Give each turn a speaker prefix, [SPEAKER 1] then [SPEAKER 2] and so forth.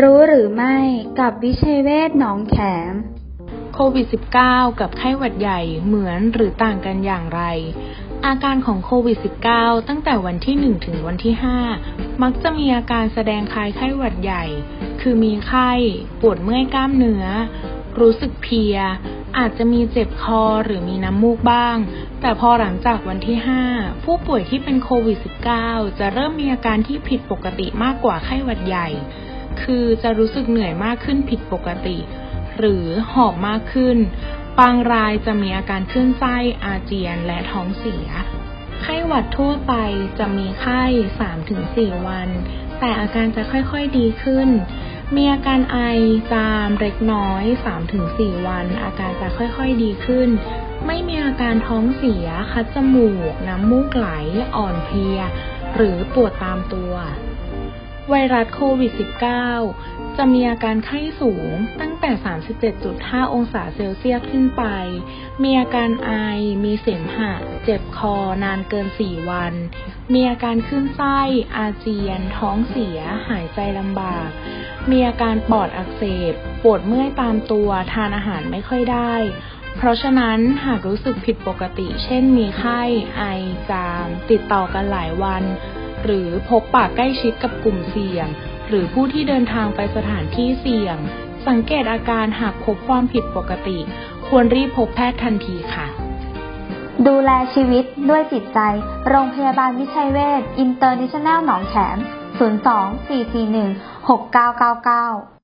[SPEAKER 1] รู้หรือไม่กับวิชัยเวชหนองแขม
[SPEAKER 2] โควิด -19 กับไข้หวัดใหญ่เหมือนหรือต่างกันอย่างไร อาการของโควิด -19 ตั้งแต่วันที่ 1 ถึงวันที่ 5 มักจะมีอาการแสดงคล้ายไข้หวัดใหญ่ คือมีไข้ ปวดเมื่อยกล้ามเนื้อ รู้สึกเพลีย อาจจะมีเจ็บคอหรือมีน้ำมูกบ้าง แต่พอหลังจากวันที่ 5 ผู้ป่วยที่เป็นโควิด -19 จะเริ่มมีอาการที่ผิดปกติมากกว่าไข้หวัดใหญ่ คือจะรู้สึกเหนื่อยมากขึ้นผิดปกติ หรือหอบมากขึ้น บางรายจะมีอาการคลื่นไส้อาเจียนและท้องเสีย ไข้หวัดทั่วไปจะมีไข้ 3-4 วัน แต่อาการจะค่อยๆดีขึ้น มีอาการไอจามเล็กน้อย 3-4 วัน อาการจะค่อยๆดีขึ้น ไม่มีอาการท้องเสีย คัดจมูก น้ำมูกไหล อ่อนเพลีย หรือปวดตามตัว ไวรัสโควิด -19 จะมีอาการไข้สูงตั้งแต่ 37.5 องศาเซลเซียสขึ้นไป มีอาการไอ มีเสมหะ เจ็บคอนานเกิน 4 วัน มีอาการขึ้นไส้ อาเจียน ท้องเสีย หายใจลำบาก มีอาการปอดอักเสบ ปวดเมื่อยตามตัว ทานอาหารไม่ค่อยได้ เพราะฉะนั้นหากรู้สึกผิดปกติ เช่นมีไข้ ไอ จาม ติดต่อกันหลายวัน หรือพบปะใกล้ชิดกับกลุ่มเสี่ยง หรือผู้ที่เดินทางไปสถานที่เสี่ยง สังเกตอาการหากพบความผิดปกติ ควรรีบพบแพทย์ทันทีค่ะ
[SPEAKER 1] ดูแลชีวิตด้วยจิตใจ โรงพยาบาลวิชัยเวชอินเตอร์เนชั่นแนลหนองแขม 02 441 6999